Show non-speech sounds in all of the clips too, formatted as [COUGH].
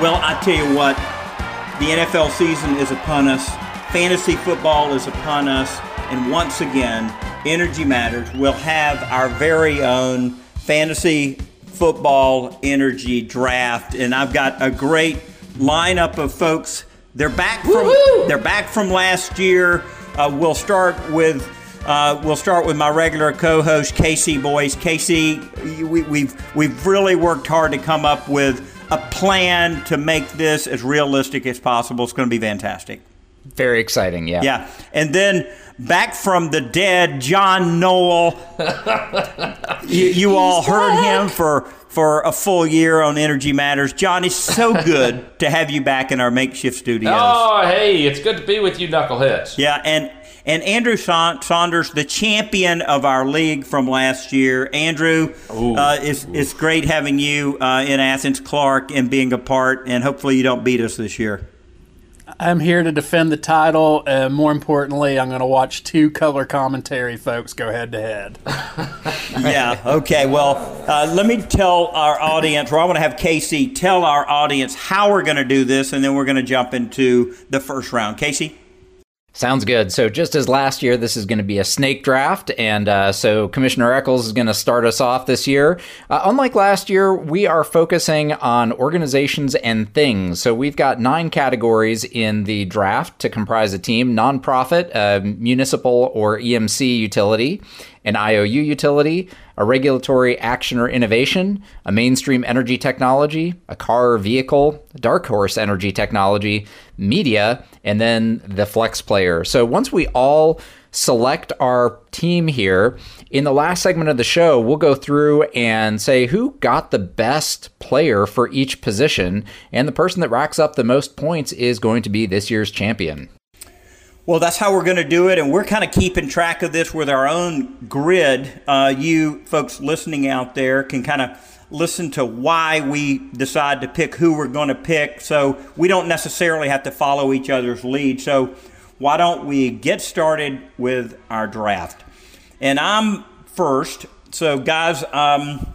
Well, I tell you what, the NFL season is upon us. Fantasy football is upon us, and once again, Energy Matters will have our very own fantasy football energy draft, and I've got a great lineup of folks. They're back from Woo-hoo! they're back from last year. Uh, we'll start with uh, we'll start with my regular co-host Casey Boyce. Casey, we, we've we've really worked hard to come up with a plan to make this as realistic as possible. It's going to be fantastic. Very exciting, yeah. Yeah. And then back from the dead, John Noel. [LAUGHS] you, you all heard him for for a full year on Energy Matters. John, it's so [LAUGHS] good to have you back in our makeshift studios. Oh, hey, it's good to be with you, knuckleheads. Yeah, and and Andrew Saunders, the champion of our league from last year. Andrew, uh, it's, it's great having you uh, in Athens, Clarke, and being a part, and hopefully you don't beat us this year. I'm here to defend the title. Uh, more importantly, I'm going to watch two color commentary folks go head to head. [LAUGHS] yeah. Okay. Well, uh, let me tell our audience, or I want to have Casey tell our audience how we're going to do this, and then we're going to jump into the first round. Casey. Sounds good. So, just as last year, this is going to be a snake draft. And uh, so, Commissioner Echols is going to start us off this year. Uh, unlike last year, we are focusing on organizations and things. So, we've got nine categories in the draft to comprise a team nonprofit, uh, municipal or EMC utility, an IOU utility, a regulatory action or innovation, a mainstream energy technology, a car or vehicle, dark horse energy technology, media, and then the flex player. So once we all select our team here, in the last segment of the show, we'll go through and say who got the best player for each position, and the person that racks up the most points is going to be this year's champion. Well, that's how we're going to do it, and we're kind of keeping track of this with our own grid. Uh, you folks listening out there can kind of listen to why we decide to pick who we're going to pick, so we don't necessarily have to follow each other's lead. So, why don't we get started with our draft? And I'm first. So, guys, um,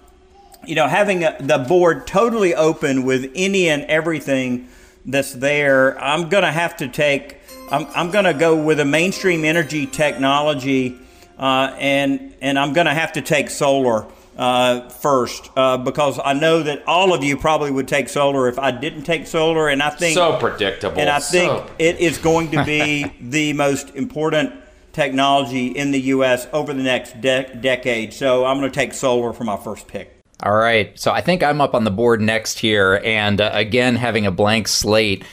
you know, having the board totally open with any and everything that's there, I'm going to have to take. I'm, I'm going to go with a mainstream energy technology, uh, and and I'm going to have to take solar uh, first uh, because I know that all of you probably would take solar if I didn't take solar, and I think So predictable. and I think So- it is going to be [LAUGHS] the most important technology in the U.S. over the next de- decade. So I'm going to take solar for my first pick. All right. So I think I'm up on the board next here. And uh, again, having a blank slate,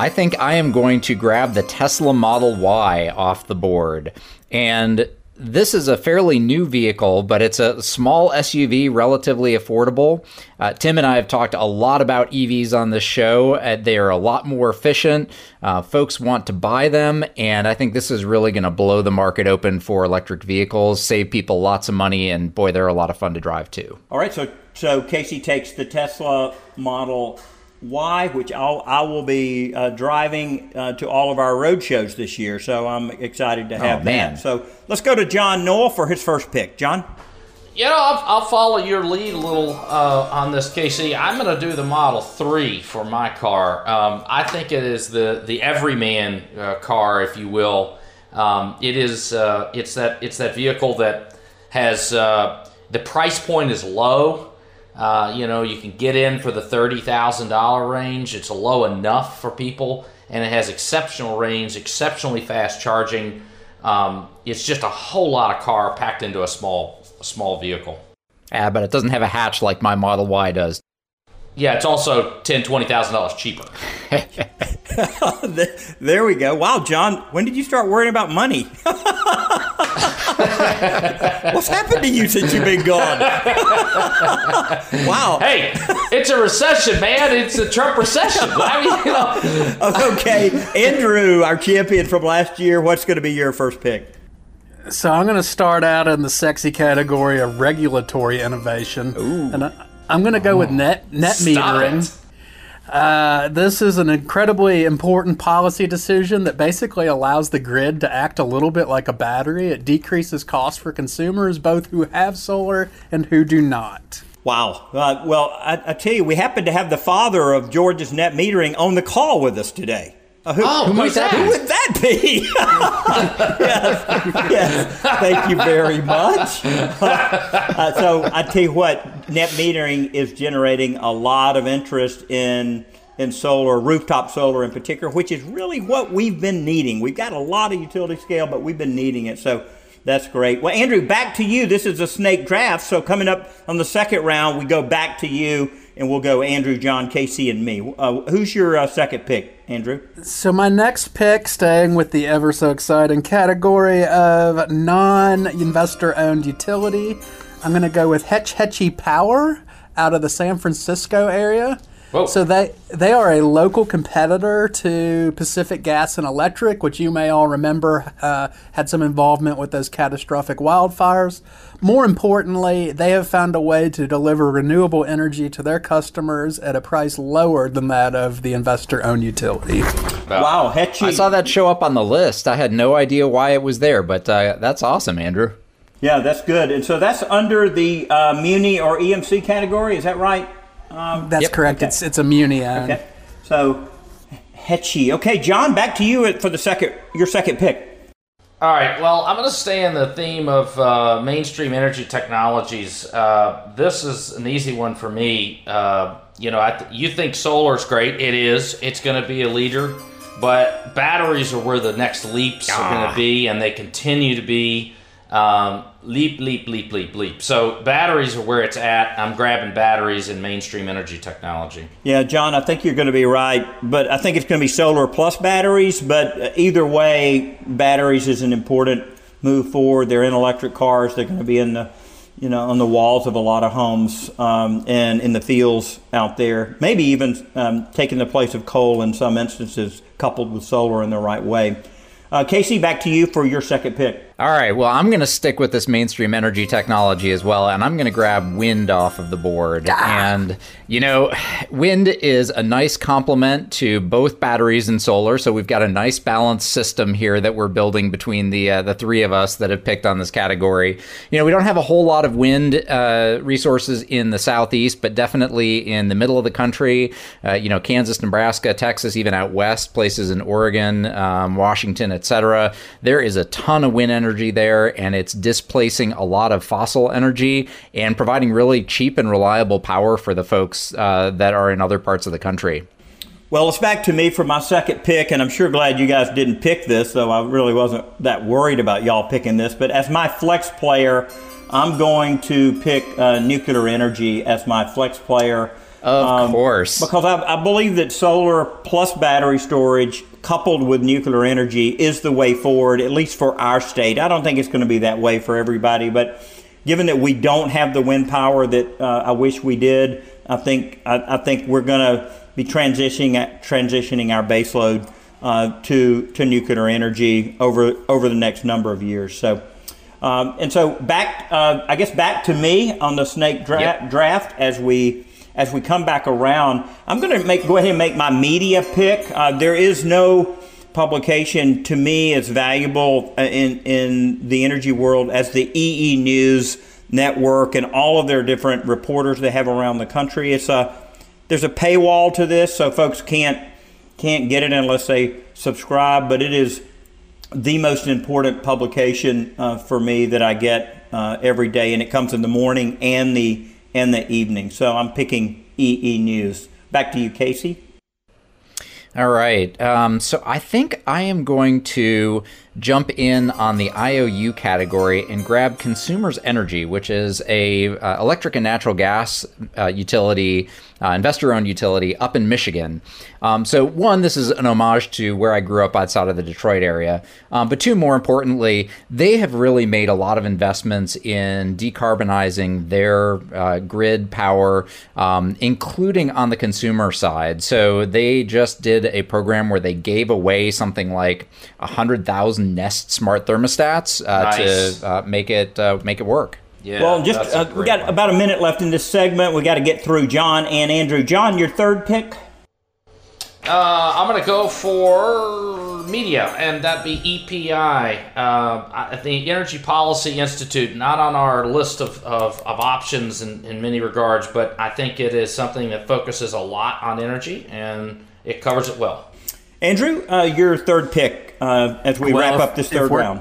I think I am going to grab the Tesla Model Y off the board. And this is a fairly new vehicle, but it's a small SUV, relatively affordable. Uh, Tim and I have talked a lot about EVs on this show. Uh, they are a lot more efficient. Uh, folks want to buy them, and I think this is really going to blow the market open for electric vehicles, save people lots of money, and boy, they're a lot of fun to drive too. All right, so so Casey takes the Tesla Model Y, which I'll, I will be uh, driving uh, to all of our road shows this year. So I'm excited to have man. that. So let's go to John Noel for his first pick. John. You know, I'll, I'll follow your lead a little uh, on this, Casey. I'm going to do the Model 3 for my car. Um, I think it is the, the everyman uh, car, if you will. Um, it is uh, it's that it's that vehicle that has uh, the price point is low. Uh, you know, you can get in for the thirty thousand dollar range. It's low enough for people, and it has exceptional range, exceptionally fast charging. Um, it's just a whole lot of car packed into a small a small vehicle. Yeah, but it doesn't have a hatch like my Model Y does. Yeah, it's also ten, twenty thousand dollars cheaper. [LAUGHS] [LAUGHS] there we go. Wow, John, when did you start worrying about money? [LAUGHS] [LAUGHS] What's happened to you since you've been gone? [LAUGHS] wow. Hey, it's a recession, man. It's a Trump recession. I mean, you know. [LAUGHS] okay, Andrew, our champion from last year. What's going to be your first pick? So I'm going to start out in the sexy category of regulatory innovation, Ooh. and I, am going to go with net net Stop metering. It. Uh, this is an incredibly important policy decision that basically allows the grid to act a little bit like a battery. It decreases costs for consumers, both who have solar and who do not. Wow. Uh, well, I, I, tell you, we happen to have the father of Georgia's net metering on the call with us today. Uh, who, oh, who, might that, who would that be? [LAUGHS] [LAUGHS] yes, yes. Thank you very much. [LAUGHS] Uh, so I tell you what, net metering is generating a lot of interest in in solar, rooftop solar in particular, which is really what we've been needing. We've got a lot of utility scale, but we've been needing it. So that's great. Well, Andrew, back to you. This is a snake draft. So coming up on the second round, we go back to you and we'll go Andrew, John, Casey, and me. Uh, who's your uh, second pick, Andrew? So my next pick, staying with the ever so exciting category of non-investor-owned utility, I'm going to go with Hetch Hetchy Power out of the San Francisco area. Whoa. So they they are a local competitor to Pacific Gas and Electric, which you may all remember uh, had some involvement with those catastrophic wildfires. More importantly, they have found a way to deliver renewable energy to their customers at a price lower than that of the investor-owned utility. Wow, Hetchy. I saw that show up on the list. I had no idea why it was there, but uh, that's awesome, Andrew. Yeah, that's good. And so that's under the uh, Muni or EMC category. Is that right? Um, That's yep. correct. Okay. It's it's a muni Okay. So Hetchy. Okay, John, back to you for the second your second pick. All right. Well, I'm going to stay in the theme of uh, mainstream energy technologies. Uh, this is an easy one for me. Uh, you know, th- you think solar is great. It is. It's going to be a leader, but batteries are where the next leaps ah. are going to be, and they continue to be. Um, leap, leap, leap, leap, leap. So batteries are where it's at. I'm grabbing batteries in mainstream energy technology. Yeah, John, I think you're going to be right, but I think it's going to be solar plus batteries. But either way, batteries is an important move forward. They're in electric cars. They're going to be in the you know, on the walls of a lot of homes um, and in the fields out there. Maybe even um, taking the place of coal in some instances, coupled with solar in the right way. Uh, Casey, back to you for your second pick. All right. Well, I'm going to stick with this mainstream energy technology as well, and I'm going to grab wind off of the board. Ah. And, you know, wind is a nice complement to both batteries and solar. So we've got a nice balanced system here that we're building between the uh, the three of us that have picked on this category. You know, we don't have a whole lot of wind uh, resources in the southeast, but definitely in the middle of the country. Uh, you know, Kansas, Nebraska, Texas, even out west, places in Oregon, um, Washington, etc. There is a ton of wind energy energy there, and it's displacing a lot of fossil energy and providing really cheap and reliable power for the folks uh, that are in other parts of the country. Well, it's back to me for my second pick, and I'm sure glad you guys didn't pick this, though I really wasn't that worried about y'all picking this. But as my flex player, I'm going to pick uh, nuclear energy as my flex player. Of um, course. Because I, I, believe that solar plus battery storage coupled with nuclear energy is the way forward, at least for our state. I don't think it's going to be that way for everybody, but given that we don't have the wind power that uh, I wish we did, I think I, I think we're going to be transitioning transitioning our baseload uh, to to nuclear energy over over the next number of years. So. Um, and so back, uh, I guess back to me on the snake dra- yep. draft as we as we come back around. I'm going to make go ahead and make my media pick. Uh, there is no publication to me as valuable uh, in in the energy world as the EE News network and all of their different reporters they have around the country. It's a there's a paywall to this, so folks can't can't get it unless they subscribe. But it is the most important publication uh, for me that I get uh, every day, and it comes in the morning and the and the evening. So I'm picking EE News. Back to you, Casey. All right. Um, so I think I am going to jump in on the IOU category and grab Consumers Energy, which is a uh, electric and natural gas uh, utility, uh, investor-owned utility up in Michigan. Um, so one, this is an homage to where I grew up outside of the Detroit area. Um, but two, more importantly, they have really made a lot of investments in decarbonizing their uh, grid power, um, including on the consumer side. So they just did a program where they gave away something like a hundred thousand Nest smart thermostats uh, Nice. to uh, make it uh, make it work. Yeah, well, just uh, we great got one. about a minute left in this segment. We got to get through John and Andrew. John, your third pick. Uh, I'm gonna go for media, and that'd be EPI, uh, the Energy Policy Institute. Not on our list of, of, of options in, in many regards, but I think it is something that focuses a lot on energy, and it covers it well. Andrew, uh, your third pick uh, as we Well, wrap up this if third we're- round.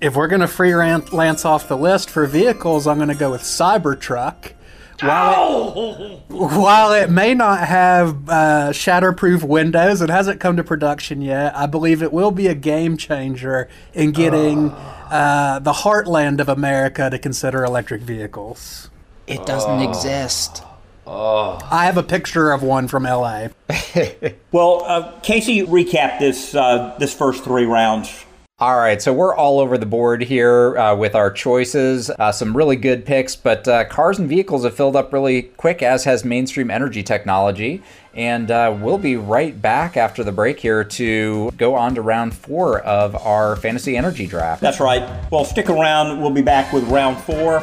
If we're going to freelance off the list for vehicles, I'm going to go with Cybertruck. While it, while it may not have uh, shatterproof windows, it hasn't come to production yet. I believe it will be a game changer in getting uh, the heartland of America to consider electric vehicles. It doesn't exist. I have a picture of one from LA. [LAUGHS] Well, uh, Casey, recap this uh, this first three rounds. All right, so we're all over the board here uh, with our choices. Uh, some really good picks, but uh, cars and vehicles have filled up really quick, as has mainstream energy technology. And uh, we'll be right back after the break here to go on to round four of our fantasy energy draft. That's right. Well, stick around. We'll be back with round four.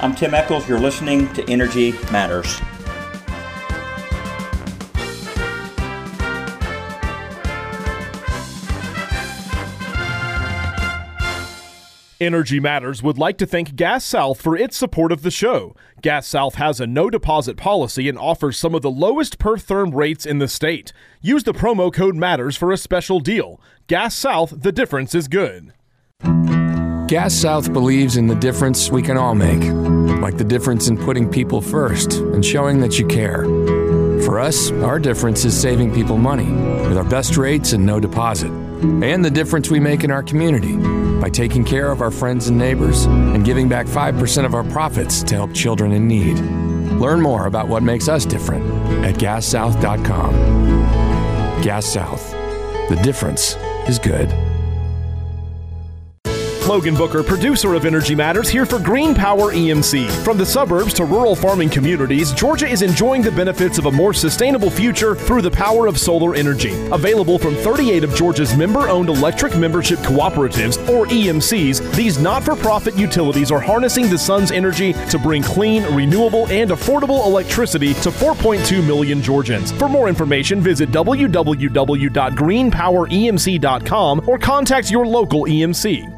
I'm Tim Echols. You're listening to Energy Matters. Energy Matters would like to thank Gas South for its support of the show. Gas South has a no deposit policy and offers some of the lowest per therm rates in the state. Use the promo code MATTERS for a special deal. Gas South, the difference is good. Gas South believes in the difference we can all make, like the difference in putting people first and showing that you care. For us, our difference is saving people money with our best rates and no deposit, and the difference we make in our community by taking care of our friends and neighbors and giving back 5% of our profits to help children in need. Learn more about what makes us different at gassouth.com. Gas South. The difference is good. Logan Booker, producer of Energy Matters, here for Green Power EMC. From the suburbs to rural farming communities, Georgia is enjoying the benefits of a more sustainable future through the power of solar energy. Available from 38 of Georgia's member owned electric membership cooperatives, or EMCs, these not for profit utilities are harnessing the sun's energy to bring clean, renewable, and affordable electricity to 4.2 million Georgians. For more information, visit www.greenpoweremc.com or contact your local EMC.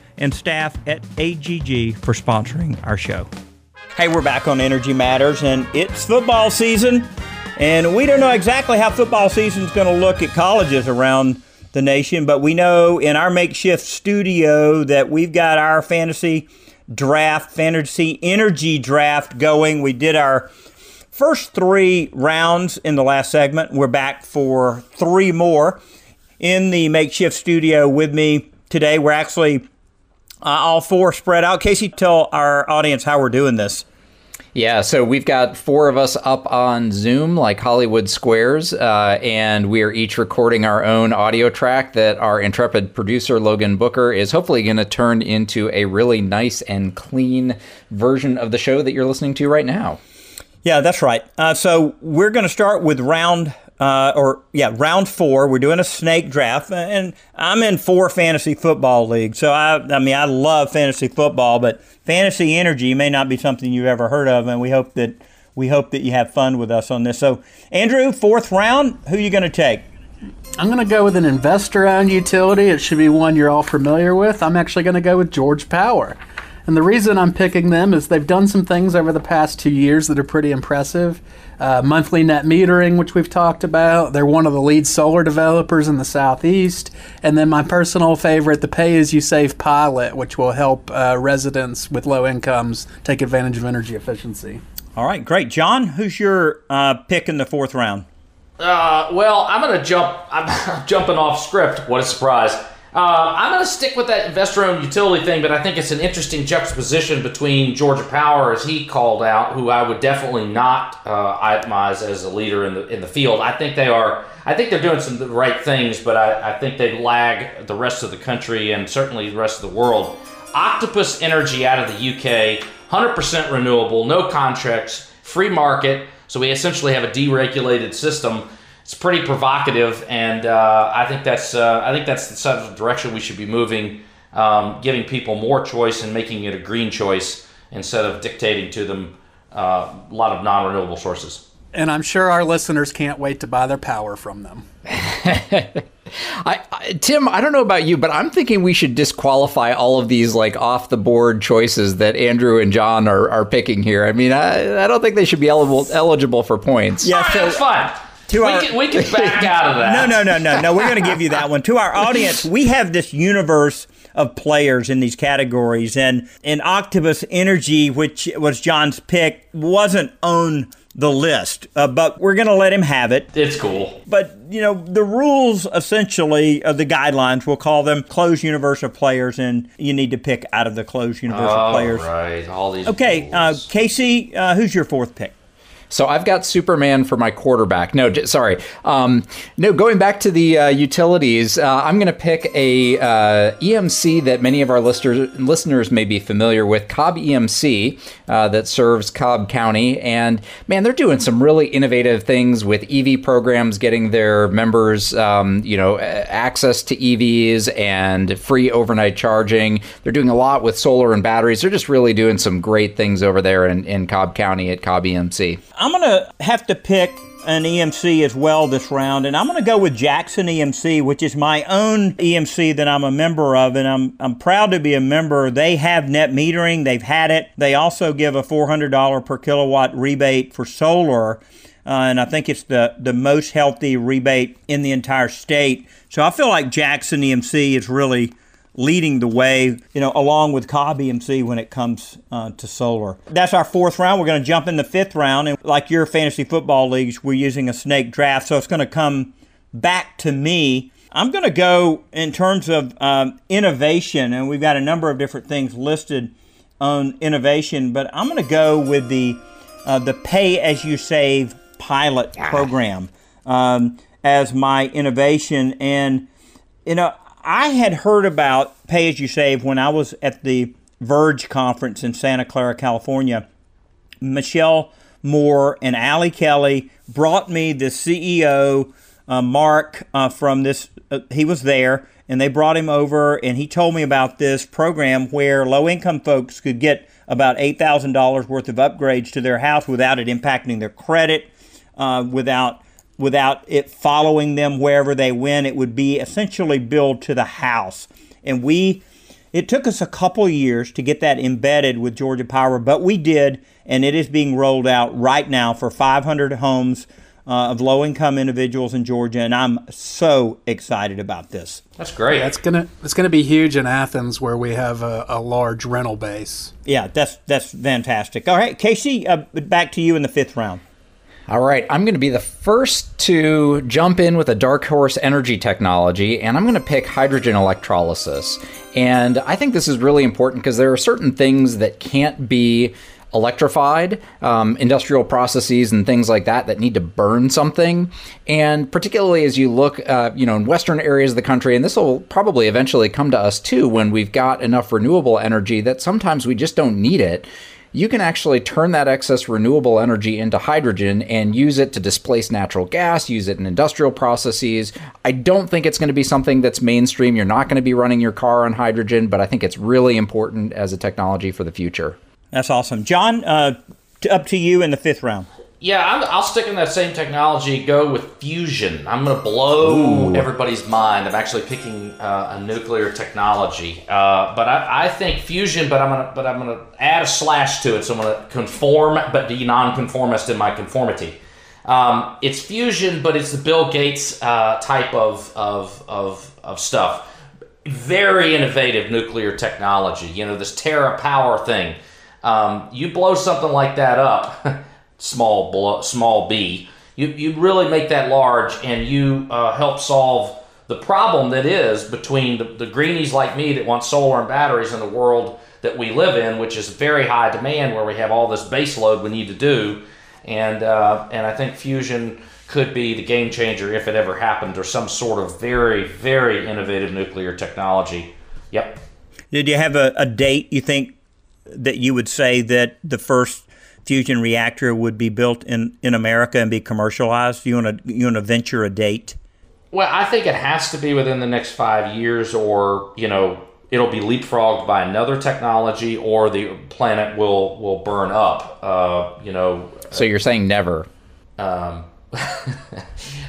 and staff at AGG for sponsoring our show. Hey, we're back on Energy Matters, and it's football season. And we don't know exactly how football season is going to look at colleges around the nation, but we know in our makeshift studio that we've got our fantasy draft, fantasy energy draft going. We did our first three rounds in the last segment. We're back for three more in the makeshift studio with me today. We're actually uh, all four spread out. Casey, tell our audience how we're doing this. Yeah, so we've got four of us up on Zoom like Hollywood Squares, uh, and we are each recording our own audio track that our intrepid producer, Logan Booker, is hopefully going to turn into a really nice and clean version of the show that you're listening to right now. Yeah, that's right. Uh, so we're going to start with round uh, or yeah, round four. We're doing a snake draft, and I'm in four fantasy football leagues. So I, I mean, I love fantasy football, but fantasy energy may not be something you've ever heard of, and we hope that we hope that you have fun with us on this. So, Andrew, fourth round, who are you going to take? I'm going to go with an investor owned utility. It should be one you're all familiar with. I'm actually going to go with Georgia Power. And the reason I'm picking them is they've done some things over the past two years that are pretty impressive. Uh, monthly net metering, which we've talked about. They're one of the lead solar developers in the Southeast. And then my personal favorite, the Pay As You Save pilot, which will help uh, residents with low incomes take advantage of energy efficiency. All right, great. John, who's your uh, pick in the fourth round? Uh, well, I'm going to jump. I'm [LAUGHS] jumping off script. What a surprise. Uh, I'm going to stick with that investor-owned utility thing, but I think it's an interesting juxtaposition between Georgia Power, as he called out, who I would definitely not uh, itemize as a leader in the in the field. I think they are. I think they're doing some the right things, but I, I think they lag the rest of the country and certainly the rest of the world. Octopus Energy out of the UK, 100% renewable, no contracts, free market. So we essentially have a deregulated system it's pretty provocative, and uh, I think that's uh, I think that's the sort of direction we should be moving, um, giving people more choice and making it a green choice instead of dictating to them uh, a lot of non-renewable sources. And I'm sure our listeners can't wait to buy their power from them. [LAUGHS] I, I, Tim, I don't know about you, but I'm thinking we should disqualify all of these like off the board choices that Andrew and John are, are picking here. I mean, I, I don't think they should be eligible eligible for points. Yeah, so, that's fine to we our can, we can back [LAUGHS] out of that. No, no, no, no, no. We're going to give you that one. To our [LAUGHS] audience, we have this universe of players in these categories, and in Octopus Energy, which was John's pick, wasn't on the list, uh, but we're going to let him have it. It's cool. But, you know, the rules essentially, uh, the guidelines, we'll call them closed universe of players, and you need to pick out of the closed universe oh, of players. right. All these. Okay, uh, Casey, uh, who's your fourth pick? So I've got Superman for my quarterback. No, sorry. Um, no, going back to the uh, utilities, uh, I'm going to pick a uh, EMC that many of our listeners listeners may be familiar with, Cobb EMC, uh, that serves Cobb County. And man, they're doing some really innovative things with EV programs, getting their members, um, you know, access to EVs and free overnight charging. They're doing a lot with solar and batteries. They're just really doing some great things over there in, in Cobb County at Cobb EMC. I'm going to have to pick an EMC as well this round, and I'm going to go with Jackson EMC, which is my own EMC that I'm a member of, and I'm I'm proud to be a member. They have net metering; they've had it. They also give a $400 per kilowatt rebate for solar, uh, and I think it's the the most healthy rebate in the entire state. So I feel like Jackson EMC is really leading the way, you know, along with Cobb EMC when it comes uh, to solar. That's our fourth round. We're going to jump in the fifth round. And like your fantasy football leagues, we're using a snake draft. So it's going to come back to me. I'm going to go in terms of um, innovation, and we've got a number of different things listed on innovation, but I'm going to go with the uh, the pay as you save pilot ah. program um, as my innovation. And you know, I had heard about Pay As You Save when I was at the Verge conference in Santa Clara, California. Michelle Moore and Ali Kelly brought me the CEO, uh, Mark, uh, from this. Uh, he was there, and they brought him over, and he told me about this program where low income folks could get about $8,000 worth of upgrades to their house without it impacting their credit, uh, without without it following them wherever they went. It would be essentially billed to the house. And we, it took us a couple years to get that embedded with Georgia Power, but we did, and it is being rolled out right now for 500 homes uh, of low income individuals in Georgia, and I'm so excited about this. That's great. Yeah, it's gonna it's gonna be huge in Athens where we have a, a large rental base. Yeah, that's that's fantastic. All right, Casey, uh, back to you in the fifth round. All right, I'm going to be the first to jump in with a dark horse energy technology, and I'm going to pick hydrogen electrolysis. And I think this is really important because there are certain things that can't be electrified, um, industrial processes and things like that that need to burn something. And particularly as you look, uh, you know, in western areas of the country, and this will probably eventually come to us too when we've got enough renewable energy that sometimes we just don't need it you can actually turn that excess renewable energy into hydrogen and use it to displace natural gas, use it in industrial processes. I don't think it's going to be something that's mainstream. You're not going to be running your car on hydrogen, but I think it's really important as a technology for the future. That's awesome. John, uh, up to you in the fifth round. Yeah, I'm, I'll stick in that same technology. Go with fusion. I'm going to blow Ooh. everybody's mind. I'm actually picking uh, a nuclear technology, uh, but I, I think fusion. But I'm gonna but I'm gonna add a slash to it. So I'm gonna conform, but be non-conformist in my conformity. Um, it's fusion, but it's the Bill Gates uh, type of, of of of stuff. Very innovative nuclear technology. You know this TerraPower thing. Um, you blow something like that up. [LAUGHS] small blo- small b, you, you really make that large and you uh, help solve the problem that is between the, the greenies like me that want solar and batteries in the world that we live in, which is very high demand, where we have all this base load we need to do, and uh, and I think fusion could be the game changer if it ever happened, or some sort of very very innovative nuclear technology. Yep. Did you have a, a date you think that you would say that the first fusion reactor would be built in, in America and be commercialized? You want to you want to venture a date? Well, I think it has to be within the next five years, or you know, it'll be leapfrogged by another technology, or the planet will will burn up. Uh, you know. So you're saying never? Um, [LAUGHS]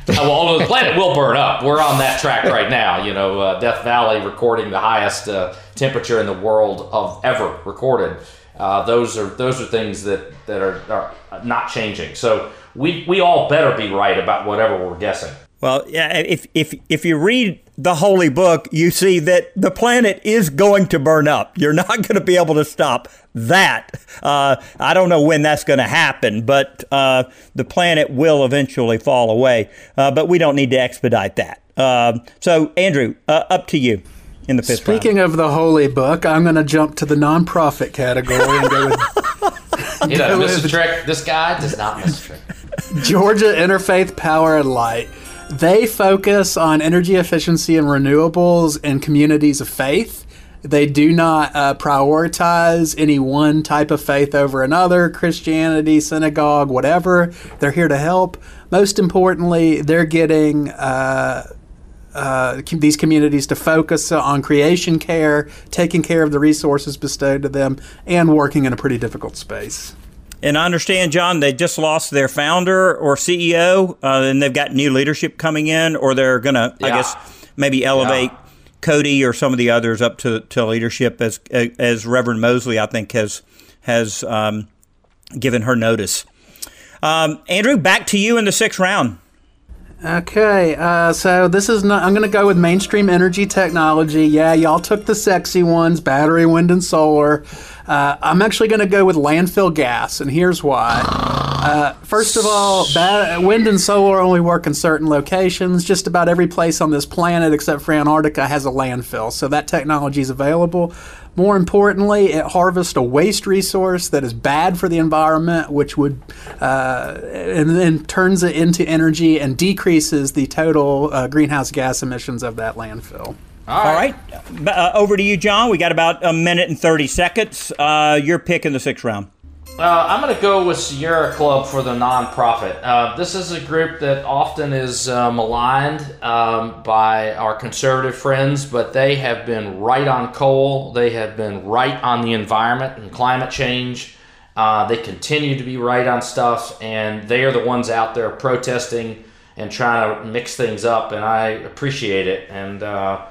well, the planet will burn up. We're on that track right now. You know, uh, Death Valley recording the highest uh, temperature in the world of ever recorded. Uh, those are those are things that that are, are not changing. So we we all better be right about whatever we're guessing. Well, yeah, if if if you read the holy book, you see that the planet is going to burn up. You're not going to be able to stop that. Uh, I don't know when that's going to happen, but uh, the planet will eventually fall away. Uh, but we don't need to expedite that. Uh, so, Andrew, uh, up to you in the fifth Speaking round. of the holy book, I'm going to jump to the nonprofit category and go with. He doesn't miss a trick. This guy does not miss a trick. Georgia Interfaith Power and Light. They focus on energy efficiency and renewables in communities of faith. They do not uh, prioritize any one type of faith over another Christianity, synagogue, whatever. They're here to help. Most importantly, they're getting. Uh, uh, these communities to focus on creation care, taking care of the resources bestowed to them, and working in a pretty difficult space. And I understand, John, they just lost their founder or CEO, uh, and they've got new leadership coming in, or they're going to, I guess, maybe elevate Yeah. Cody or some of the others up to, to leadership, as as Reverend Mosley, I think, has has um, given her notice. Um, Andrew, back to you in the sixth round. Okay, uh, so this is not. I'm going to go with mainstream energy technology. Yeah, y'all took the sexy ones: battery, wind, and solar. Uh, I'm actually going to go with landfill gas, and here's why. Uh, first of all, ba- wind and solar only work in certain locations. Just about every place on this planet, except for Antarctica, has a landfill, so that technology is available. More importantly, it harvests a waste resource that is bad for the environment, which would uh, and then turns it into energy and decreases the total uh, greenhouse gas emissions of that landfill. All right, Uh, over to you, John. We got about a minute and thirty seconds. Uh, your pick in the sixth round. Uh, I'm going to go with Sierra Club for the nonprofit. Uh, this is a group that often is uh, maligned um, by our conservative friends, but they have been right on coal. They have been right on the environment and climate change. Uh, they continue to be right on stuff, and they are the ones out there protesting and trying to mix things up, and I appreciate it. And uh,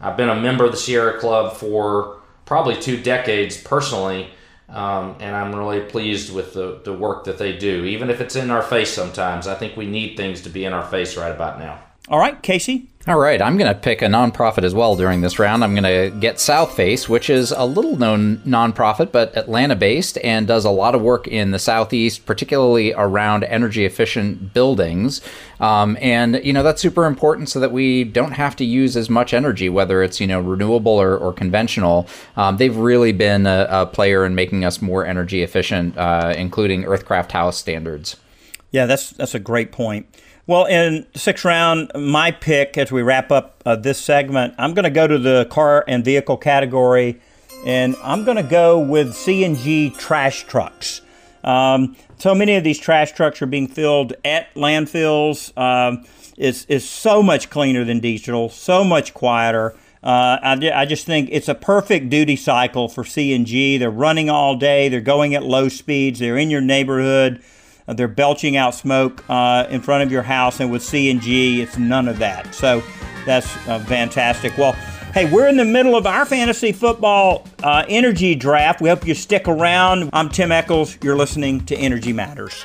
I've been a member of the Sierra Club for probably two decades personally. Um, and I'm really pleased with the, the work that they do, even if it's in our face sometimes. I think we need things to be in our face right about now. All right, Casey. All right, I'm going to pick a nonprofit as well during this round. I'm going to get South Southface, which is a little known nonprofit, but Atlanta based and does a lot of work in the Southeast, particularly around energy efficient buildings. Um, and, you know, that's super important so that we don't have to use as much energy, whether it's, you know, renewable or, or conventional. Um, they've really been a, a player in making us more energy efficient, uh, including Earthcraft House standards. Yeah, that's that's a great point. Well, in sixth round, my pick as we wrap up uh, this segment, I'm going to go to the car and vehicle category and I'm going to go with CNG trash trucks. Um, so many of these trash trucks are being filled at landfills. Um, it's, it's so much cleaner than diesel, so much quieter. Uh, I, I just think it's a perfect duty cycle for CNG. They're running all day, they're going at low speeds, they're in your neighborhood, they're belching out smoke uh, in front of your house, and with CNG, it's none of that. So that's uh, fantastic. Well, Hey, we're in the middle of our fantasy football uh, energy draft. We hope you stick around. I'm Tim Echols. You're listening to Energy Matters.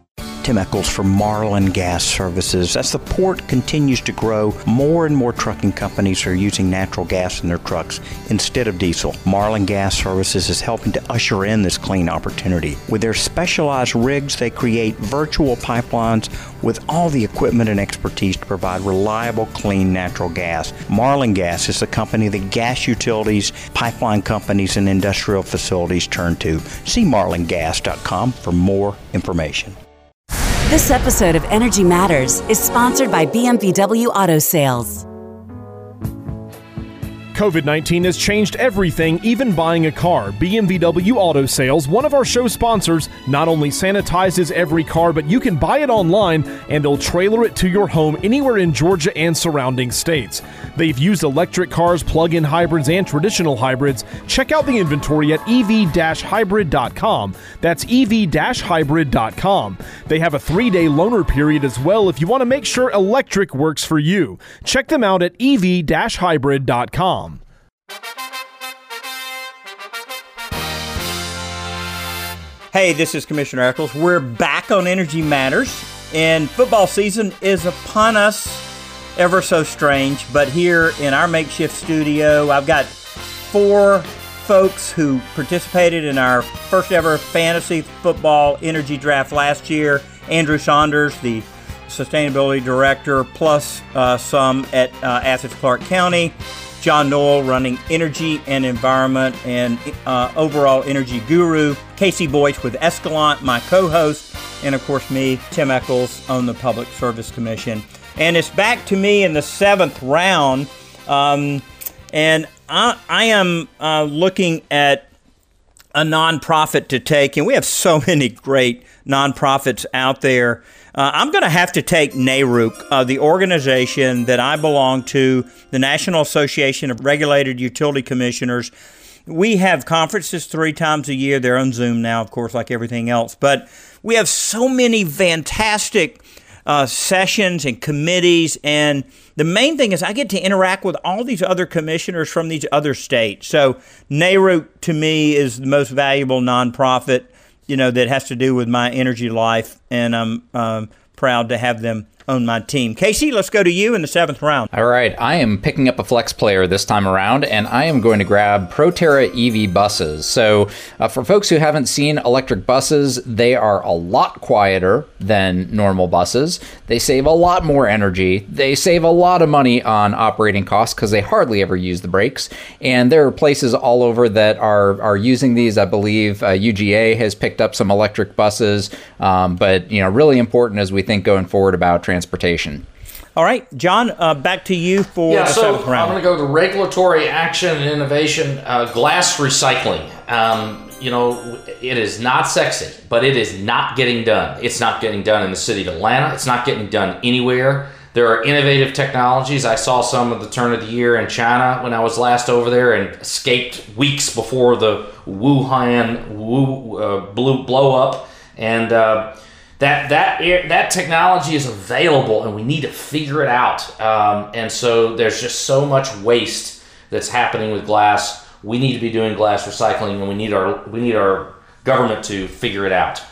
Tim from Marlin Gas Services. As the port continues to grow, more and more trucking companies are using natural gas in their trucks instead of diesel. Marlin Gas Services is helping to usher in this clean opportunity. With their specialized rigs, they create virtual pipelines with all the equipment and expertise to provide reliable, clean natural gas. Marlin Gas is the company that gas utilities, pipeline companies, and industrial facilities turn to. See marlingas.com for more information. This episode of Energy Matters is sponsored by BMVW Auto Sales. COVID 19 has changed everything, even buying a car. BMVW Auto Sales, one of our show sponsors, not only sanitizes every car, but you can buy it online and they'll trailer it to your home anywhere in Georgia and surrounding states. They've used electric cars, plug in hybrids, and traditional hybrids. Check out the inventory at ev hybrid.com. That's ev hybrid.com. They have a three day loaner period as well if you want to make sure electric works for you. Check them out at ev hybrid.com. Hey, this is Commissioner Echols. We're back on Energy Matters, and football season is upon us. Ever so strange, but here in our makeshift studio, I've got four folks who participated in our first ever fantasy football energy draft last year. Andrew Saunders, the sustainability director, plus uh, some at uh, Clarke County. John Noel running energy and environment and uh, overall energy guru. Casey Boyce with Escalent, my co host. And of course, me, Tim Echols, on the Public Service Commission. And it's back to me in the seventh round. Um, and I, I am uh, looking at a nonprofit to take, and we have so [LAUGHS] many great nonprofits out there. Uh, I'm going to have to take NARUC, uh, the organization that I belong to, the National Association of Regulated Utility Commissioners. We have conferences three times a year. They're on Zoom now, of course, like everything else. But we have so many fantastic uh, sessions and committees. And the main thing is I get to interact with all these other commissioners from these other states. So NARUC to me is the most valuable nonprofit, you know, that has to do with my energy life. And I'm um, proud to have them on my team. Casey, let's go to you in the seventh round. All right, I am picking up a flex player this time around, and I am going to grab Proterra EV buses. So, uh, for folks who haven't seen electric buses, they are a lot quieter than normal buses. They save a lot more energy. They save a lot of money on operating costs because they hardly ever use the brakes. And there are places all over that are are using these. I believe uh, UGA has picked up some electric buses, um, but you know, really important as we think going forward about transportation. All right, John, uh, back to you for yeah, the so seventh round. I'm going to go to regulatory action and innovation, uh, glass recycling. Um, you know, it is not sexy, but it is not getting done. It's not getting done in the city of Atlanta. It's not getting done anywhere. There are innovative technologies. I saw some at the turn of the year in China when I was last over there and escaped weeks before the Wuhan Wu, uh, blew, blow up. And that that that technology is available, and we need to figure it out. Um, and so there's just so much waste that's happening with glass. We need to be doing glass recycling, and we need our we need our government to figure it out.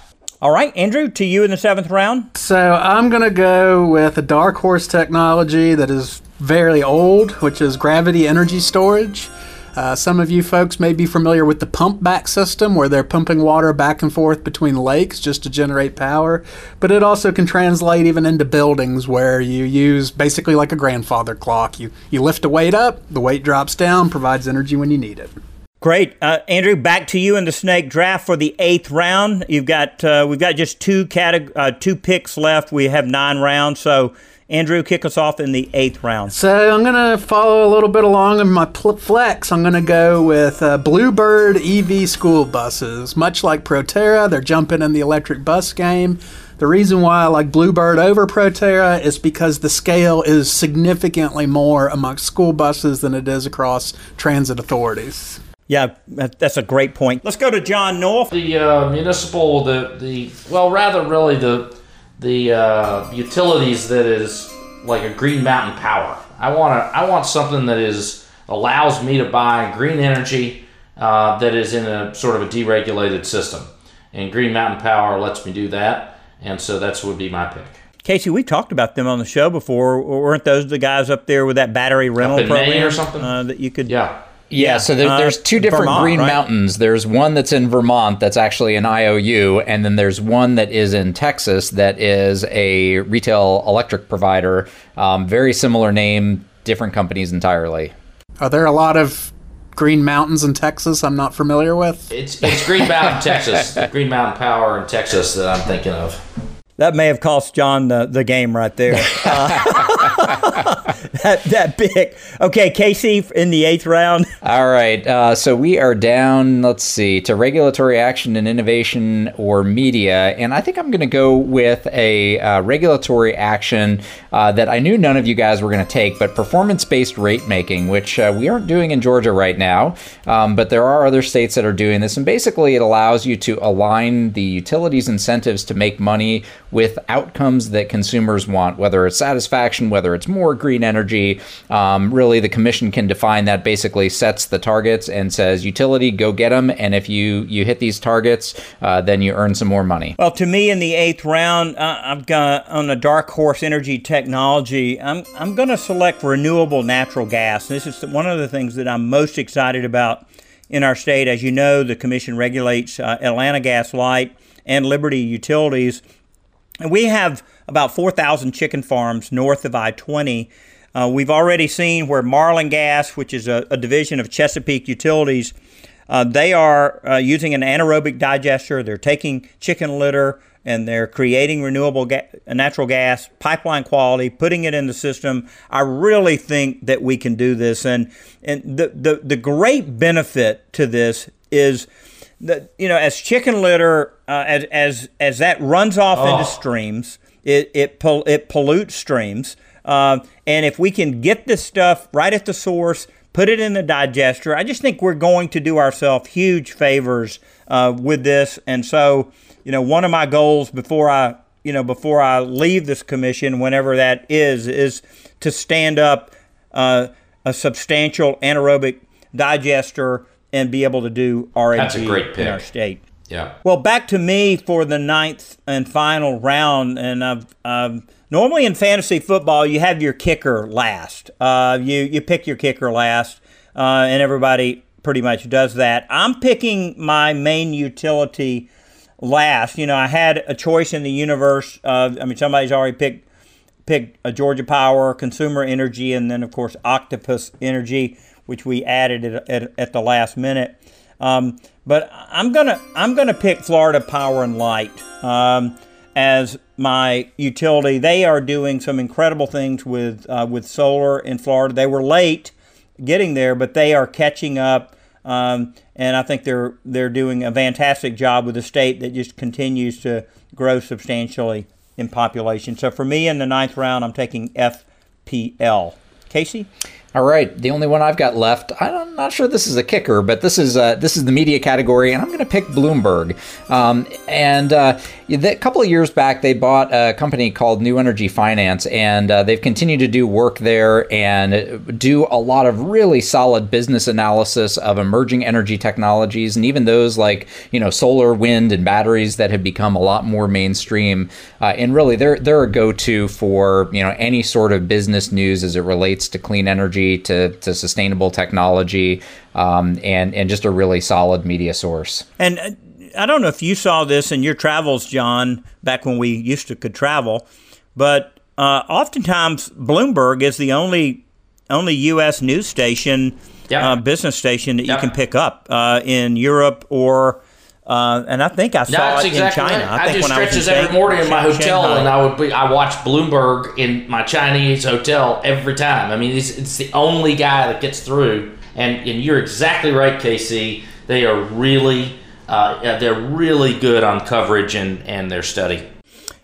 All right, Andrew, to you in the seventh round. So I'm going to go with a dark horse technology that is very old, which is gravity energy storage. Uh, some of you folks may be familiar with the pump back system where they're pumping water back and forth between lakes just to generate power. But it also can translate even into buildings where you use basically like a grandfather clock. You, you lift a weight up, the weight drops down, provides energy when you need it. Great, uh, Andrew. Back to you in the snake draft for the eighth round. You've got uh, we've got just two categ- uh, two picks left. We have nine rounds, so Andrew, kick us off in the eighth round. So I'm going to follow a little bit along in my pl- flex. I'm going to go with uh, Bluebird EV school buses. Much like Proterra, they're jumping in the electric bus game. The reason why I like Bluebird over Proterra is because the scale is significantly more amongst school buses than it is across transit authorities. Yeah, that's a great point. Let's go to John North. The uh, municipal, the the well, rather really the the uh, utilities that is like a Green Mountain Power. I want to I want something that is allows me to buy green energy uh, that is in a sort of a deregulated system, and Green Mountain Power lets me do that, and so that's would be my pick. Casey, we talked about them on the show before. Weren't those the guys up there with that battery rental program or something uh, that you could? Yeah. Yeah, so there, there's two Uh, different Vermont, green right? mountains. There's one that's in Vermont that's actually an IOU, and then there's one that is in Texas that is a retail electric provider. Um, very similar name, different companies entirely. Are there a lot of green mountains in Texas I'm not familiar with? It's it's Green Mountain, Texas. The Green Mountain Power in Texas that I'm thinking of. That may have cost John the, the game right there. Uh, [LAUGHS] [LAUGHS] that that big. Okay, Casey in the eighth round. [LAUGHS] All right, uh, so we are down, let's see, to regulatory action and innovation or media. And I think I'm going to go with a uh, regulatory action uh, that I knew none of you guys were going to take, but performance based rate making, which uh, we aren't doing in Georgia right now. Um, but there are other states that are doing this. And basically, it allows you to align the utilities' incentives to make money with outcomes that consumers want, whether it's satisfaction, whether it's more green energy. Um, really, the commission can define that. Basically, sets the targets and says, "Utility, go get them." And if you you hit these targets, uh, then you earn some more money. Well, to me, in the eighth round, uh, I've got on the dark horse energy technology. I'm I'm going to select renewable natural gas. This is one of the things that I'm most excited about in our state. As you know, the commission regulates uh, Atlanta Gas Light and Liberty Utilities, and we have about 4,000 chicken farms north of I-20. Uh, we've already seen where Marlin Gas, which is a, a division of Chesapeake Utilities, uh, they are uh, using an anaerobic digester. They're taking chicken litter and they're creating renewable ga- natural gas, pipeline quality, putting it in the system. I really think that we can do this, and and the the, the great benefit to this is that you know as chicken litter uh, as as as that runs off into streams, it it pol- it pollutes streams, uh, and if we can get this stuff right at the source put it in the digester. I just think we're going to do ourselves huge favors uh, with this. And so, you know, one of my goals before I, you know, before I leave this commission, whenever that is, is to stand up uh, a substantial anaerobic digester and be able to do RNG That's a great in our state. Yeah. Well, back to me for the ninth and final round, and I've, um, normally in fantasy football you have your kicker last. Uh, you you pick your kicker last, uh, and everybody pretty much does that. I'm picking my main utility last. You know, I had a choice in the universe. Of, I mean, somebody's already picked picked a Georgia Power, Consumer Energy, and then of course Octopus Energy, which we added at, at, at the last minute. Um, but I'm gonna I'm gonna pick Florida Power and Light um, as my utility. They are doing some incredible things with uh, with solar in Florida. They were late getting there, but they are catching up. Um, and I think they're they're doing a fantastic job with a state that just continues to grow substantially in population. So for me in the ninth round, I'm taking FPL. Casey? All right, the only one I've got left. I'm not sure this is a kicker, but this is uh, this is the media category, and I'm going to pick Bloomberg. Um, and uh, a couple of years back, they bought a company called New Energy Finance, and uh, they've continued to do work there and do a lot of really solid business analysis of emerging energy technologies, and even those like you know solar, wind, and batteries that have become a lot more mainstream. Uh, and really, they're they're a go-to for you know any sort of business news as it relates to clean energy to, to sustainable technology, um, and and just a really solid media source. And uh, I don't know if you saw this in your travels, John, back when we used to could travel, but uh, oftentimes Bloomberg is the only only U.S. news station, uh, business station that you can pick up uh, in Europe or uh, and I think I saw That's it exactly in China. Right. I, think do when stretches I was every morning in my hotel, Shanghai. and I would be. I watch Bloomberg in my Chinese hotel every time. I mean, it's, it's the only guy that gets through. And and you're exactly right, Casey. They are really. Uh, they're really good on coverage and, and their study.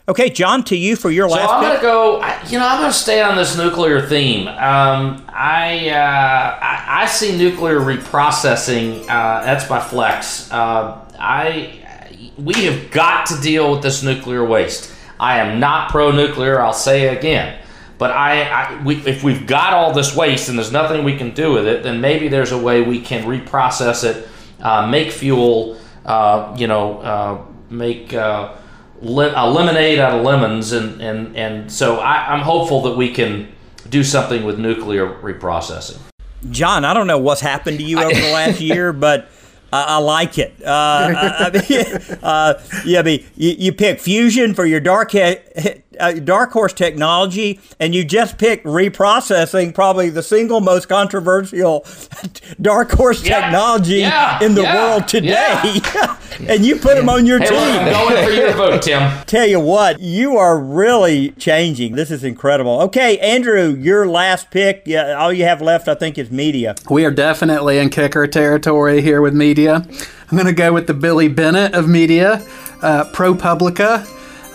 Okay, John, to you for your So last So I'm gonna go. You know, I'm gonna stay on this nuclear theme. Um, I, uh, I I see nuclear reprocessing. Uh, that's my flex. Uh, I we have got to deal with this nuclear waste. I am not pro-nuclear. I'll say it again. But I, I we, if we've got all this waste and there's nothing we can do with it, then maybe there's a way we can reprocess it, uh, make fuel, uh, you know, uh, make a lemonade out of lemons, and and and so I, I'm hopeful that we can do something with nuclear reprocessing. John, I don't know what's happened to you over the last [LAUGHS] year, but I, I like it. Uh, I, I mean, [LAUGHS] uh, yeah, I mean, you, you pick fusion for your dark he- uh, dark horse technology, and you just picked reprocessing, probably the single most controversial [LAUGHS] dark horse technology yeah, in the yeah, world today. [LAUGHS] and you put them on your Hey, team. look, I'm going for your vote, Tim. [LAUGHS] Tell you what, you are really changing. This is incredible. Okay, Andrew, your last pick. Yeah, all you have left, I think, is media. We are definitely in kicker territory here with media. I'm going to go with the Billy Bennett of media, uh, ProPublica.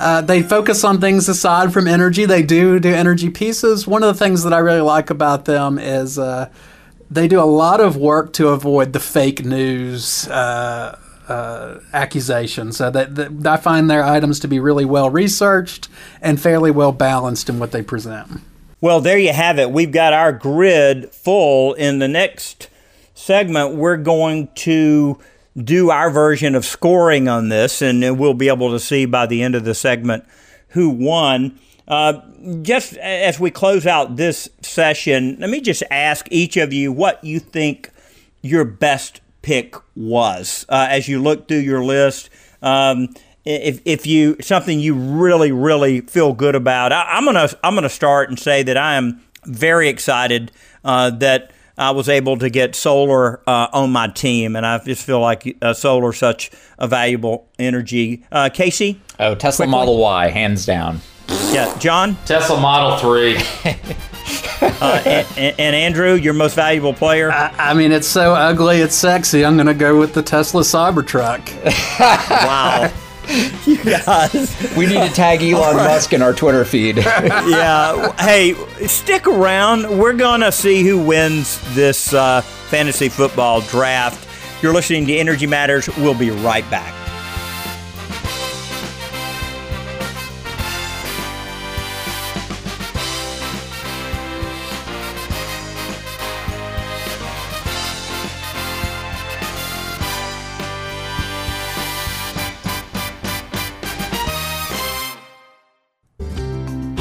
Uh, they focus on things aside from energy. They do do energy pieces. One of the things that I really like about them is uh, they do a lot of work to avoid the fake news uh, uh, accusations. So that, that I find their items to be really well researched and fairly well balanced in what they present. Well, there you have it. We've got our grid full. In the next segment, we're going to do our version of scoring on this, and we'll be able to see by the end of the segment who won. Uh, just as we close out this session, let me just ask each of you what you think your best pick was uh, as you look through your list. Um, if, if you something you really really feel good about, I, I'm gonna I'm gonna start and say that I am very excited uh, that I was able to get solar uh, on my team, and I just feel like uh, solar such a valuable energy. Uh, Casey, Oh, Tesla Quickly. Model Y, hands down. yeah, John, Tesla Model Three. [LAUGHS] [LAUGHS] uh, and, and Andrew, your most valuable player. I mean, it's so ugly, it's sexy. I'm going to go with the Tesla Cybertruck. [LAUGHS] wow. [LAUGHS] you guys. We need to tag [LAUGHS] Elon Musk in our Twitter feed. [LAUGHS] yeah. Hey, stick around. We're going to see who wins this uh, fantasy football draft. You're listening to Energy Matters. We'll be right back.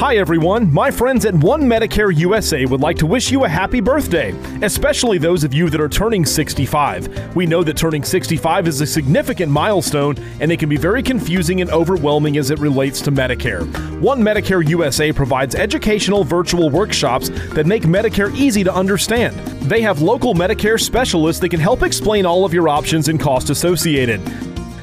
Hi, everyone. My friends at One Medicare USA would like to wish you a happy birthday, especially those of you that are turning 65. We know that turning 65 is a significant milestone, and it can be very confusing and overwhelming as it relates to Medicare. One Medicare USA provides educational virtual workshops that make Medicare easy to understand. They have local Medicare specialists that can help explain all of your options and costs associated.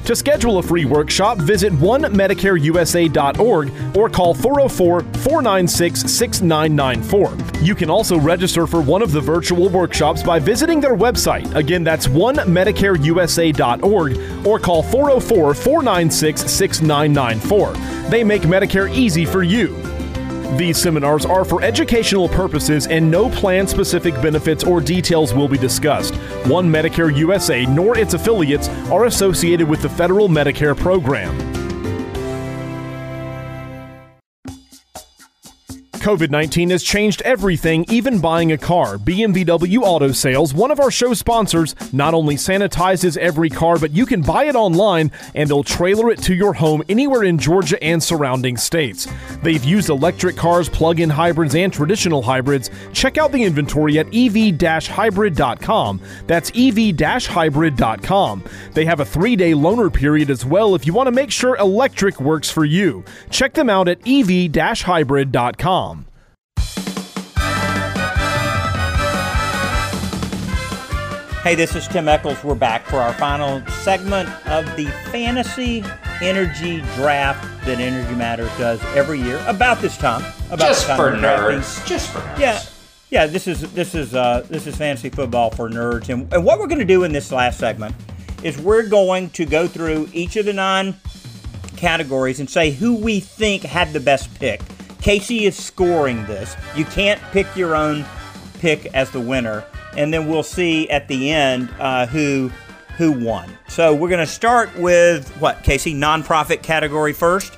To schedule a free workshop, visit onemedicareusa.org or call 404 496 6994. You can also register for one of the virtual workshops by visiting their website. Again, that's onemedicareusa.org or call 404 496 6994. They make Medicare easy for you. These seminars are for educational purposes and no plan specific benefits or details will be discussed. One Medicare USA nor its affiliates are associated with the federal Medicare program. COVID 19 has changed everything, even buying a car. BMW Auto Sales, one of our show sponsors, not only sanitizes every car, but you can buy it online and they'll trailer it to your home anywhere in Georgia and surrounding states. They've used electric cars, plug in hybrids, and traditional hybrids. Check out the inventory at ev hybrid.com. That's ev hybrid.com. They have a three day loaner period as well if you want to make sure electric works for you. Check them out at ev hybrid.com. Hey, this is Tim Echols. We're back for our final segment of the fantasy energy draft that Energy Matters does every year about this time. About Just time for drafting. nerds. Just for nerds. Yeah, yeah. This is this is uh, this is fantasy football for nerds, and, and what we're going to do in this last segment is we're going to go through each of the nine categories and say who we think had the best pick. Casey is scoring this. You can't pick your own pick as the winner, and then we'll see at the end uh, who who won. So we're going to start with what Casey nonprofit category first.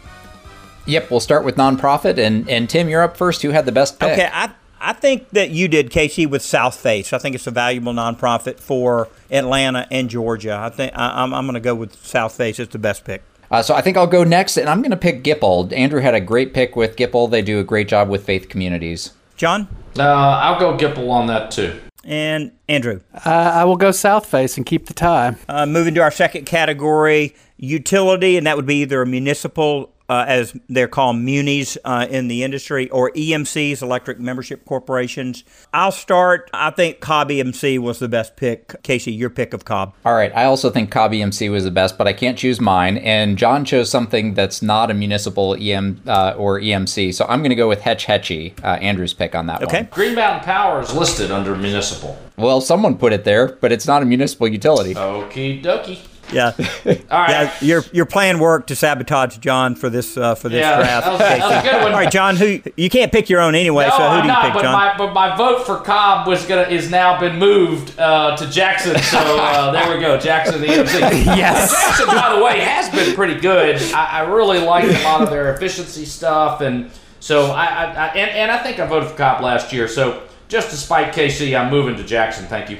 Yep, we'll start with nonprofit, and and Tim, you're up first. Who had the best pick? Okay, I I think that you did Casey with Southface. I think it's a valuable nonprofit for Atlanta and Georgia. I think I, I'm I'm going to go with Southface. It's the best pick. Uh, so I think I'll go next, and I'm going to pick GIPL. Andrew had a great pick with GIPL. They do a great job with faith communities. John Uh, I'll go GIPL on that too. And Andrew. Uh, I will go Southface and keep the tie. Uh, moving to our second category, utility, and that would be either a municipal, uh, as they're called munis uh, in the industry, or EMCs, electric membership corporations. I'll start. I think Cobb EMC was the best pick. Casey, your pick of Cobb. All right, I also think Cobb EMC was the best, but I can't choose mine. And John chose something that's not a municipal EM uh, or EMC, so I'm going to go with Hetch Hetchy, uh, Andrew's pick on that Okay. one. Okay. Green Mountain Power is listed under municipal. Well, someone put it there, but it's not a municipal utility. Okie dokie. Yeah. [LAUGHS] All right. Yeah, your your plan worked to sabotage John for this uh, for this Yeah, draft. that was- that was a good one. All right, John. Who you can't pick your own anyway? no, so who I'm do you not, pick, but John? my but my vote for Cobb was gonna is now been moved uh, to Jackson. So uh, [LAUGHS] there we go, Jackson EMC. Yes. Jackson, by the way, has been pretty good. I, I really like a lot of their efficiency stuff, and so I, I, I and, and I think I voted for Cobb last year. So just to spite Casey, I'm moving to Jackson. Thank you.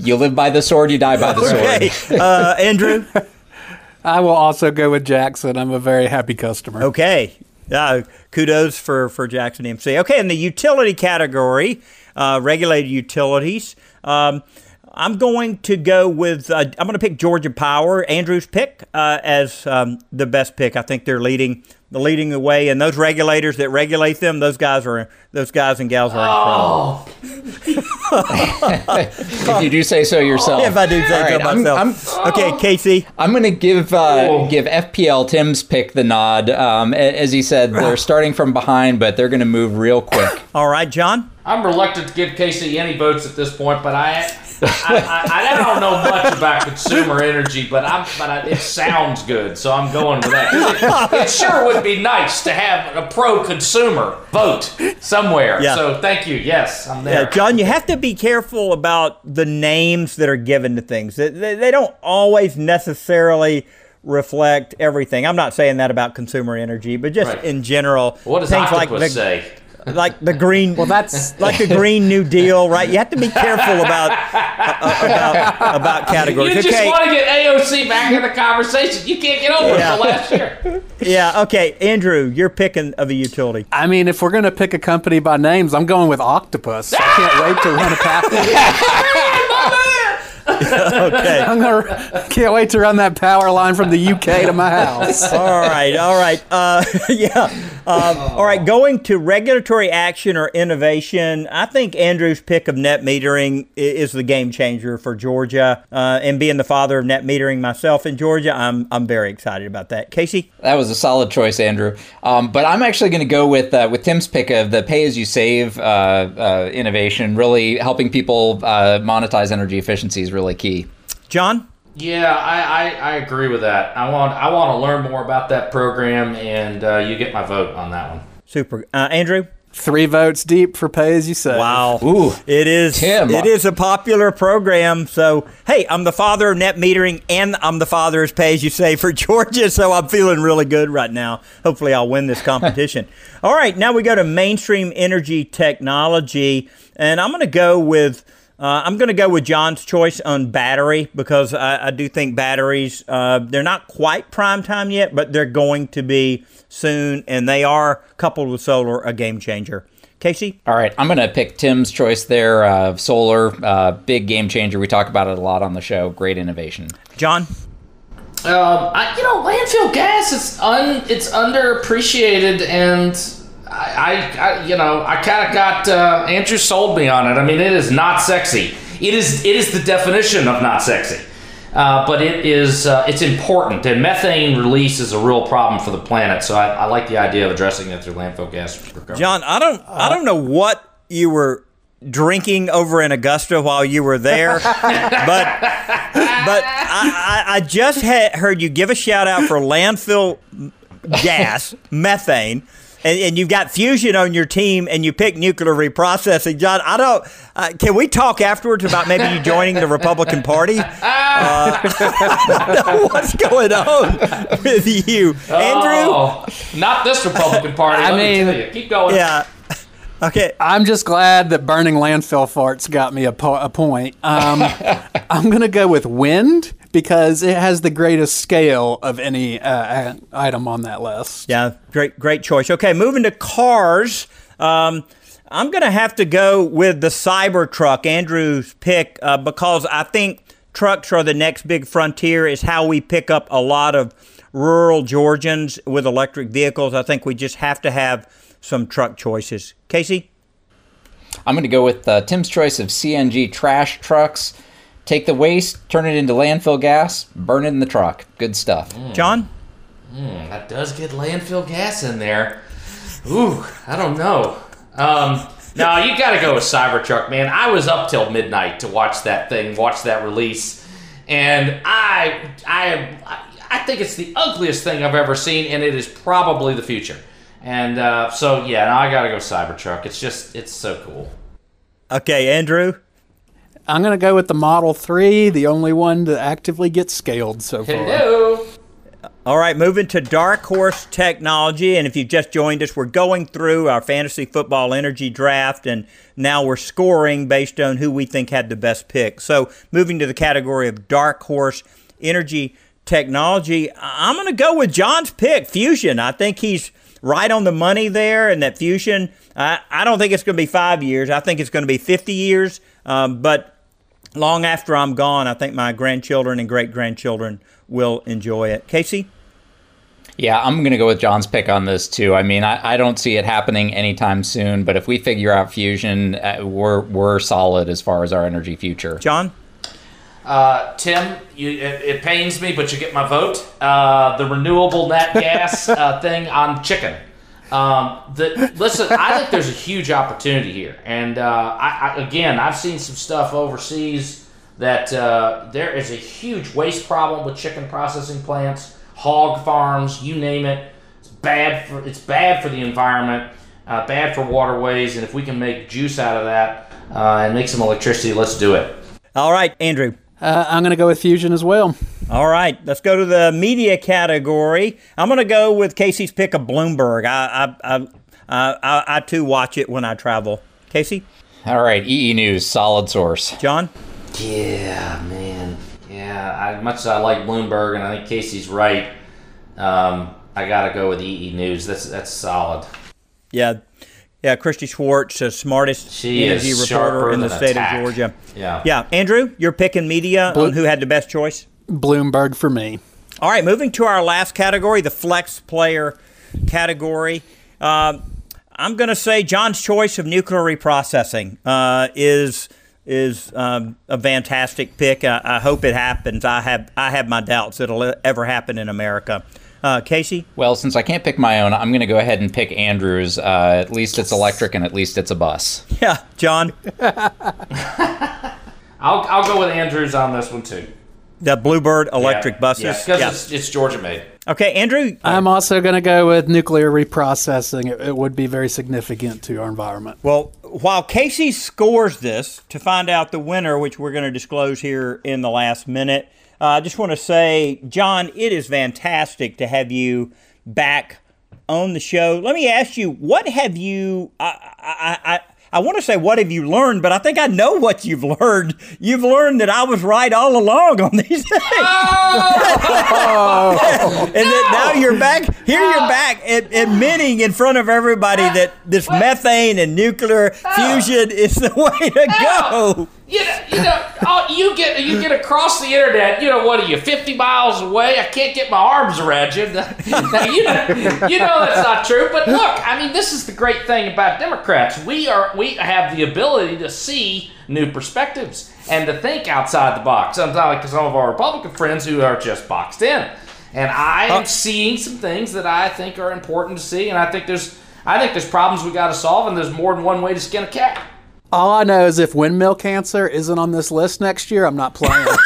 You live by the sword, you die by the okay, sword. uh, Andrew. I will also go with Jackson. I'm a very happy customer. Okay. Uh, kudos for, for Jackson MC. Okay, in the utility category, uh, regulated utilities, um, I'm going to go with, uh, I'm going to pick Georgia Power, Andrew's pick, uh, as um, the best pick. I think they're leading the leading the way, and those regulators that regulate them, those guys are those guys and gals are incredible. if you do say so yourself. If I do say All so right, I'm- myself. I'm- okay, Casey. I'm going to give uh, Oh. give FPL Tim's pick the nod. Um, as he said, they're [LAUGHS] starting from behind, but they're going to move real quick. [COUGHS] All right, John. I'm reluctant to give Casey any votes at this point, but I, I, I, I don't know much about consumer energy, but I'm, but I, it sounds good, so I'm going with that. It, it sure would be nice to have a pro-consumer vote somewhere. Yeah. So thank you. Yes, I'm there. Yeah, John, you have to be careful about the names that are given to things. They, they, they don't always necessarily reflect everything. I'm not saying that about consumer energy, but just Right. in general, What does things Octopus like the, say? Like the green. Well, that's like the Green New Deal, right? You have to be careful about uh, about about categories. You just okay, want to get AOC back in the conversation. You can't get over Yeah. it for last year. yeah, okay, Andrew, you're picking of a utility. I mean, if we're going to pick a company by names, I'm going with Octopus. I can't wait to run a power. [LAUGHS] [LAUGHS] Okay. I'm gonna, can't wait to run that power line from the UK to my house. [LAUGHS] all right, all right. Uh, [LAUGHS] yeah. Um, all right, going to regulatory action or innovation, I think Andrew's pick of net metering is the game changer for Georgia. Uh, and being the father of net metering myself in Georgia, I'm, I'm very excited about that. Casey? That was a solid choice, Andrew. Um, but I'm actually going to go with uh, with Tim's pick of the pay as you save uh, uh, innovation. Really helping people uh, monetize energy efficiency is really key. John? Yeah, I, I, I agree with that. I want I want to learn more about that program, and uh, you get my vote on that one. Super. Uh, Andrew? Three votes deep for Pay As You say. Wow. Ooh. It is Tim. it is a popular program. So hey, I'm the father of net metering and I'm the father of pay as you say for [LAUGHS] Georgia, so I'm feeling really good right now. Hopefully I'll win this competition. [LAUGHS] All right, now we go to mainstream energy technology, and I'm gonna go with uh, I'm going to go with John's choice on battery because I, I do think batteries, uh, they're not quite prime time yet, but they're going to be soon, and they are, coupled with solar, a game changer. Casey? All right, I'm going to pick Tim's choice there. Uh, solar, uh, big game changer. We talk about it a lot on the show. Great innovation. John? Um, I, you know, landfill gas is un it's underappreciated, and I, I, you know, I kind of got uh, Andrew sold me on it. I mean, it is not sexy. It is it is the definition of not sexy. Uh, but it is uh, it's important, and methane release is a real problem for the planet. So I, I like the idea of addressing it through landfill gas recovery. John, I don't I don't know what you were drinking over in Augusta while you were there, [LAUGHS] but but I, I, I just had heard you give a shout out for landfill gas, methane. And, and you've got fusion on your team, and you pick nuclear reprocessing. John, I don't. Uh, can we talk afterwards about maybe you joining the Republican Party? Uh, [LAUGHS] I don't know what's going on with you, Andrew? Oh, not this Republican Party. I let mean- me tell you. Keep going. Yeah. [LAUGHS] Okay. I'm just glad that burning landfill farts got me a, po- a point. Um, [LAUGHS] I'm going to go with wind because it has the greatest scale of any uh, item on that list. Yeah, great, great choice. Okay, moving to cars. Um, I'm going to have to go with the Cybertruck, Andrew's pick, uh, because I think trucks are the next big frontier. Is how we pick up a lot of rural Georgians with electric vehicles. I think we just have to have some truck choices. Casey, I'm going to go with uh, Tim's choice of CNG trash trucks. Take the waste, turn it into landfill gas, burn it in the truck. Good stuff. John. Mm, that does get landfill gas in there. Ooh, I don't know. Um, no, you got to go with Cybertruck, man. I was up till midnight to watch that thing, watch that release, and I, I, I think it's the ugliest thing I've ever seen, and it is probably the future. And uh, so, yeah, no, I got to go Cybertruck. It's just, it's so cool. Okay, Andrew. I'm going to go with the Model 3, the only one to actively get scaled so far. Hello. All right, moving to Dark Horse Technology. And if you've just joined us, we're going through our fantasy football energy draft, and now we're scoring based on who we think had the best pick. So, moving to the category of Dark Horse Energy Technology, I'm going to go with John's pick, Fusion. I think he's right on the money there, and that Fusion, I, I don't think it's going to be five years. I think it's going to be 50 years. Um, but long after I'm gone, I think my grandchildren and great grandchildren will enjoy it. Casey? Yeah, I'm going to go with John's pick on this too. I mean, I, I don't see it happening anytime soon, but if we figure out fusion, uh, we're we're solid as far as our energy future. John? Uh, Tim, you, it, it pains me, but you get my vote. Uh, the renewable net gas uh, thing on chicken. Um, the, listen, I think there's a huge opportunity here, and uh, I, I, again, I've seen some stuff overseas that uh, there is a huge waste problem with chicken processing plants, hog farms, you name it. It's bad for it's bad for the environment, uh, bad for waterways, and if we can make juice out of that uh, and make some electricity, let's do it. All right, Andrew. Uh, I'm going to go with Fusion as well. All right, let's go to the media category. I'm going to go with Casey's pick of Bloomberg. I, I, I, I, I, I too watch it when I travel. Casey? All right, EE News, solid source. John? Yeah, man. Yeah, I, much as I like Bloomberg, and I think Casey's right, um, I got to go with EE News. That's that's solid. Yeah. Yeah, Kristi Swartz, the smartest She energy is reporter in the state tack. of Georgia. Yeah. Yeah, Andrew, you're picking media Blue- on who had the best choice? Bloomberg for me. All right, moving to our last category, the flex player category. Um, I'm going to say John's choice of nuclear reprocessing uh, is is um, a fantastic pick. I, I hope it happens. I have I have my doubts it'll ever happen in America. Uh, Casey, Well, since I can't pick my own, I'm going to go ahead and pick Andrew's. Uh, at least it's electric, and at least it's a bus. yeah, John, [LAUGHS] I'll I'll go with Andrews on this one too. The Bluebird electric Yeah. buses. Yeah, because Yeah. it's, it's Georgia made. Okay, Andrew. I'm also going to go with nuclear reprocessing. It, it would be very significant to our environment. Well, while Casey scores this to find out the winner, which we're going to disclose here in the last minute, uh, I just want to say, John, it is fantastic to have you back on the show. Let me ask you, what have you? I I I, want to say what have you learned, but I think I know what you've learned. You've learned that I was right all along on these things. [LAUGHS] Oh! [LAUGHS] and that now you're back here. You're back ad- admitting in front of everybody that this methane and nuclear fusion is the way to go. You know, you know, oh, you get you get across the internet. You know, what are you, fifty miles away? I can't get my arms around [LAUGHS] you. Now, you know, you know that's not true. But look, I mean, this is the great thing about Democrats. We are we have the ability to see new perspectives and to think outside the box. Unlike some of our Republican friends who are just boxed in. And I am seeing some things that I think are important to see. And I think there's I think there's problems we got to solve, and there's more than one way to skin a cat. All I know is if windmill cancer isn't on this list next year, I'm not playing. [LAUGHS]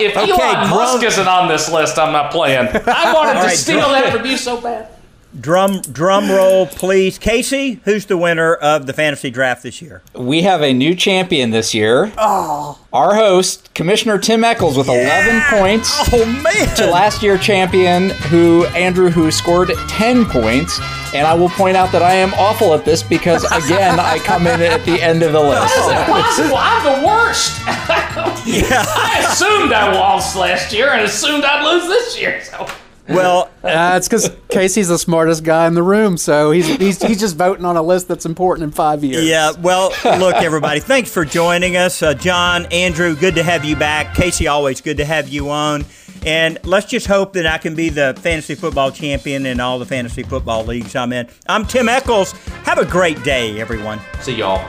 If Okay, Elon Musk isn't on this list, I'm not playing. [LAUGHS] I wanted All to steal drum- that from you so bad. Drum drum roll, please. Casey, who's the winner of the fantasy draft this year? We have a new champion this year. oh, Our host, Commissioner Tim Echols, with 11 points. Oh man! To last year champion, who Andrew, who scored 10 points. And I will point out that I am awful at this because, again, I come in at the end of the list. How is it possible? I'm the worst. [LAUGHS] Yeah. I assumed I lost last year and assumed I'd lose this year. So Well, [LAUGHS] uh, it's because Casey's the smartest guy in the room, so he's, he's he's just voting on a list that's important in five years. Yeah, well, look, everybody, thanks for joining us. Uh, John, Andrew, good to have you back. Casey, always good to have you on. And let's just hope that I can be the fantasy football champion in all the fantasy football leagues I'm in. I'm Tim Echols. Have a great day, everyone. see y'all.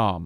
com.